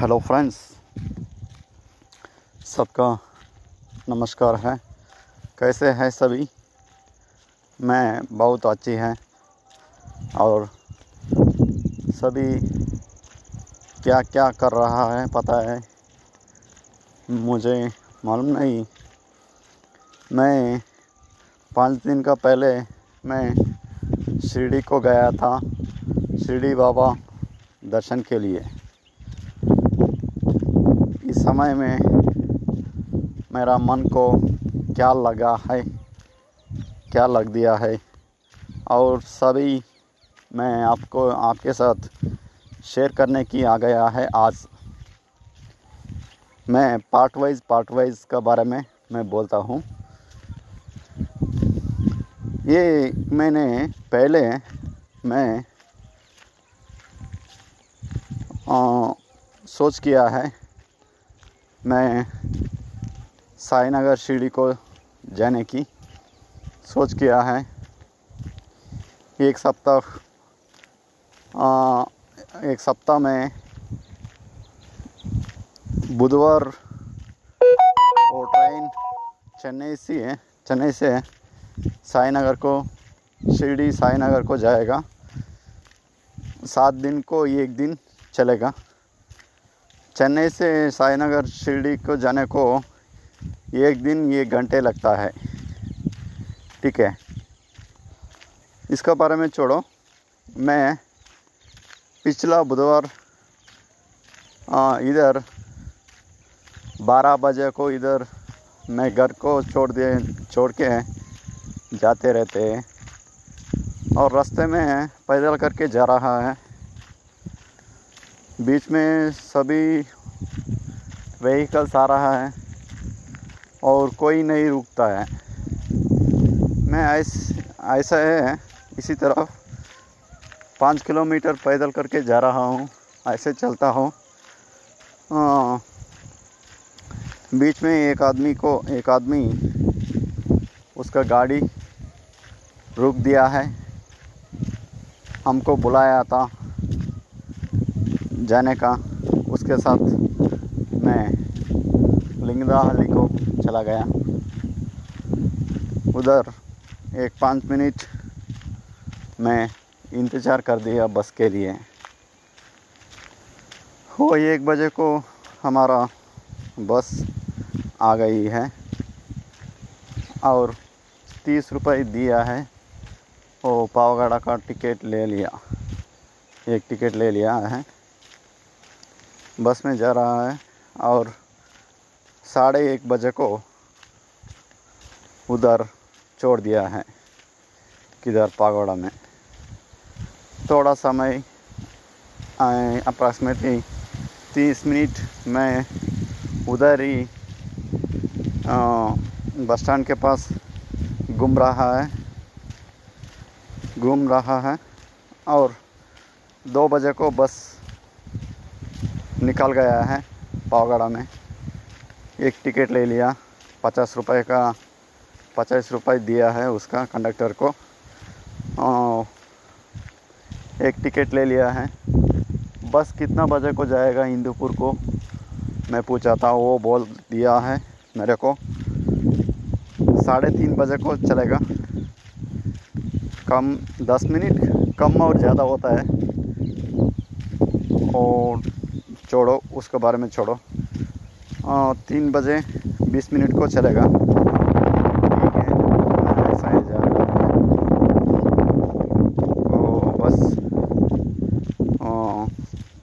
Hello friends सबका नमस्कार है। कैसे हैं सभी? मैं बहुत अच्छी हैं। और सभी क्या क्या कर रहा है पता है? मुझे मालूम नहीं। मैं पाँच दिन का पहले मैं शिरडी को गया था। शिरडी बाबा दर्शन के लिए। इस समय में मेरा मन को क्या लगा है क्या लग दिया है। और सभी मैं आपको आपके साथ शेयर करने की आ गया है आज। मैं पार्ट वाइज पार्ट वाइज का बारे में मैं बोलता हूँ। ये मैंने पहले मैं आ, सोच किया है मैं साई नगर शिरडी को जाने की सोच किया है। एक सप्ताह एक सप्ताह में बुधवार वो ट्रेन चेन्नई से है, चेन्नई से साई नगर को, शिरडी साई नगर को जाएगा। सात दिन को एक दिन चलेगा। चेन्नई से साईनगर शिरडी को जाने को एक दिन एक घंटे लगता है। ठीक है। इसका बारे में छोड़ो। मैं पिछला बुधवार इधर बारह बजे को इधर मैं घर को छोड़ दे छोड़ के जाते रहते हैं और रास्ते में पैदल करके जा रहा है। बीच में सभी व्हीकल्स आ रहा है और कोई नहीं रुकता है। मैं ऐस, ऐसा है, इसी तरफ़ पाँच किलोमीटर पैदल करके जा रहा हूँ, ऐसे चलता हूँ, बीच में एक आदमी को, एक आदमी उसका गाड़ी रुक दिया है। हमको बुलाया था। जाने का। उसके साथ मैं लिंगदाहली को चला गया। उधर एक पाँच मिनट मैं इंतज़ार कर दिया बस के लिए। वो एक बजे को हमारा बस आ गई है और तीस रुपये दिया है। वो पावगढ़ा का टिकट ले लिया। एक टिकट ले लिया है। बस में जा रहा है और साढ़े एक बजे को उधर छोड़ दिया है, किधर पागोड़ा में। थोड़ा समय अप्रॉक्सीमेटली तीस मिनट मैं उधर ही बस स्टैंड के पास घूम रहा है, घूम रहा है और दो बजे को बस निकल गया है पावगढ़ा में। एक टिकट ले लिया, पचास रुपये का, पचास रुपये दिया है उसका कंडक्टर को। एक टिकट ले लिया है। बस कितना बजे को जाएगा इंदुपुर को? मैं पूछा था, वो बोल दिया है मेरे को। साढ़े तीन बजे को चलेगा। कम दस मिनट, कम और ज़्यादा होता है। और छोड़ो, उसके बारे में छोड़ो। तीन बजे बीस मिनट को चलेगा। ठीक है ऐसा ही तो बस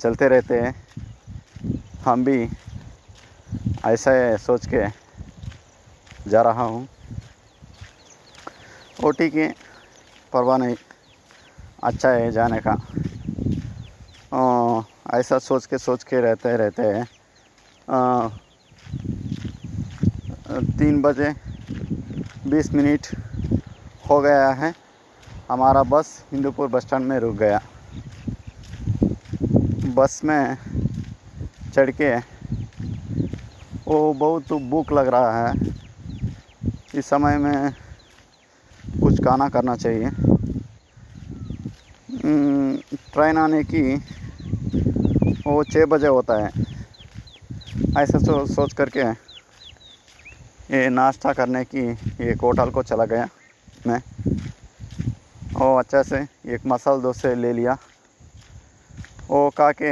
चलते रहते हैं। हम भी ऐसा है सोच के जा रहा हूँ। वो ठीक है परवाह नहीं। अच्छा है जाने का। ऐसा सोच के सोच के रहते रहते हैं। तीन बजे बीस मिनट हो गया है। हमारा बस हिंदूपुर बस स्टैंड में रुक गया। बस में चढ़ के वो बहुत भूख लग रहा है। इस समय में कुछ खाना करना चाहिए। ट्रेन आने की वो छः बजे होता है। ऐसा सो, सोच करके ये नाश्ता करने की एक होटल को चला गया मैं। और अच्छा से एक मसाला डोसे ले लिया। वो कहा के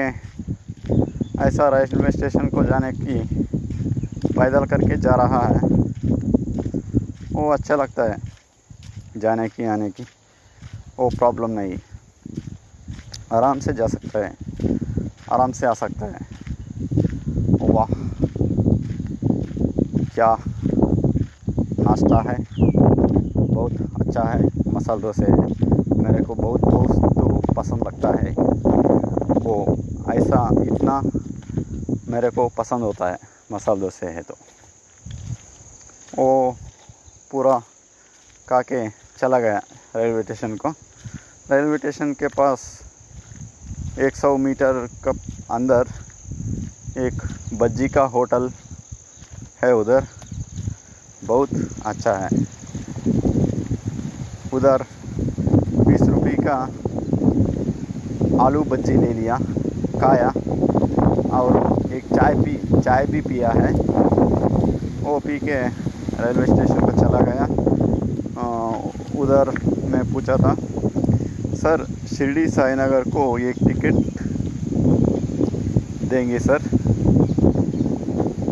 ऐसा रेलवे स्टेशन को जाने की पैदल करके जा रहा है। वो अच्छा लगता है जाने की, आने की। वो प्रॉब्लम नहीं। आराम से जा सकता है। आराम से आ सकता है। वाह। क्या नाश्ता है? बहुत अच्छा है। मसाल डोसे मेरे को बहुत दोस्त तो पसंद लगता है। वो ऐसा इतना मेरे को पसंद होता है मसाल डोसे है तो। वो पूरा का के चला गया रेलवे स्टेशन को। रेलवे स्टेशन के पास 100 मीटर का अंदर एक बज्जी का होटल है उधर। बहुत अच्छा है। उधर बीस रुपये का आलू बज्जी ले लिया, खाया और एक चाय पी, चाय भी पिया है। वो पी के रेलवे स्टेशन पर चला गया। उधर मैं पूछा था, सर शिरडी साईनगर को एक टिकट देंगे सर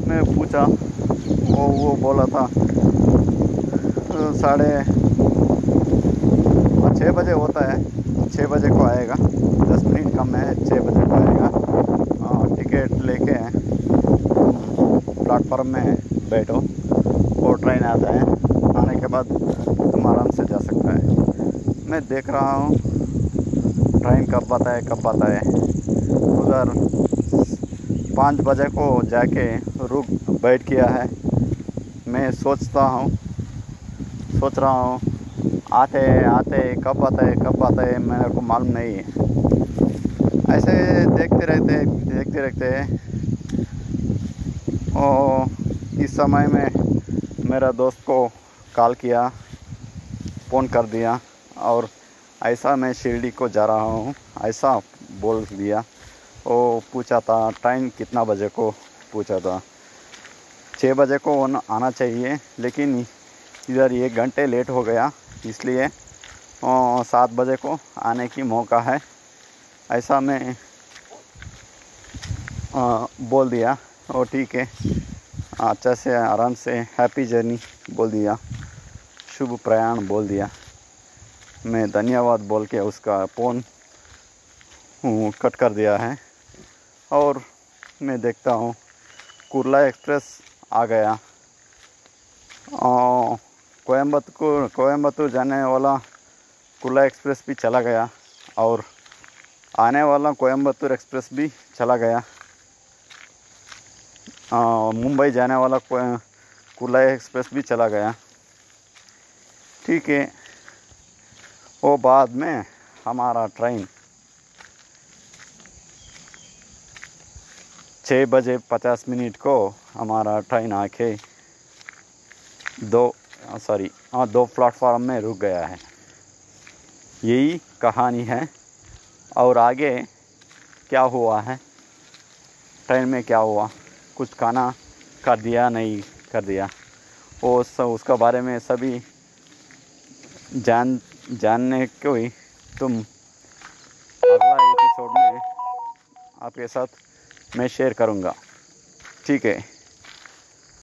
मैं पूछा, वो वो बोला था साढ़े छः बजे होता है छः बजे को आएगा, दस मिनट कम है छः बजे को आएगा टिकट लेके प्लेटफॉर्म में बैठो, और ट्रेन आता है, आने के बाद तुम आराम से जा सकता है। मैं देख रहा हूँ ट्रेन कब है कब है उधर पाँच बजे को जाके रुक बैठ किया है। मैं सोचता हूँ, सोच रहा हूँ, आते आते, कब आता है कब है मेरे को मालूम नहीं है। ऐसे देखते रहते देखते रहते। और इस समय में मेरा दोस्त को कॉल किया फ़ोन कर दिया और ऐसा मैं शिरडी को जा रहा हूँ ऐसा बोल दिया। वो पूछा था टाइम कितना बजे को? पूछा था। छः बजे को आना चाहिए लेकिन इधर एक घंटे लेट हो गया इसलिए सात बजे को आने की मौका है। ऐसा मैं आ, बोल दिया। और ठीक है। अच्छा से आराम से हैप्पी जर्नी बोल दिया। शुभ प्रयाण बोल दिया। मैं धन्यवाद बोल के उसका फ़ोन कट कर दिया है। और मैं देखता हूँ, कुरला एक्सप्रेस आ गया। कोयम्बतूर कोयम्बतूर जाने वाला कुरला एक्सप्रेस भी चला गया और आने वाला कोयम्बतूर एक्सप्रेस भी चला गया। मुंबई जाने वाला कुरला एक्सप्रेस भी चला गया। ठीक है। वो बाद में हमारा ट्रेन छः बजे पचास मिनट को हमारा ट्रेन आके दो सॉरी हाँ दो प्लेटफॉर्म में रुक गया है। यही कहानी है। और आगे क्या हुआ है? ट्रेन में क्या हुआ? कुछ खाना कर दिया, नहीं कर दिया? वो उसका बारे में सभी जान जानने को ही तुम अगला एपिसोड में आपके साथ मैं शेयर करूँगा। ठीक है।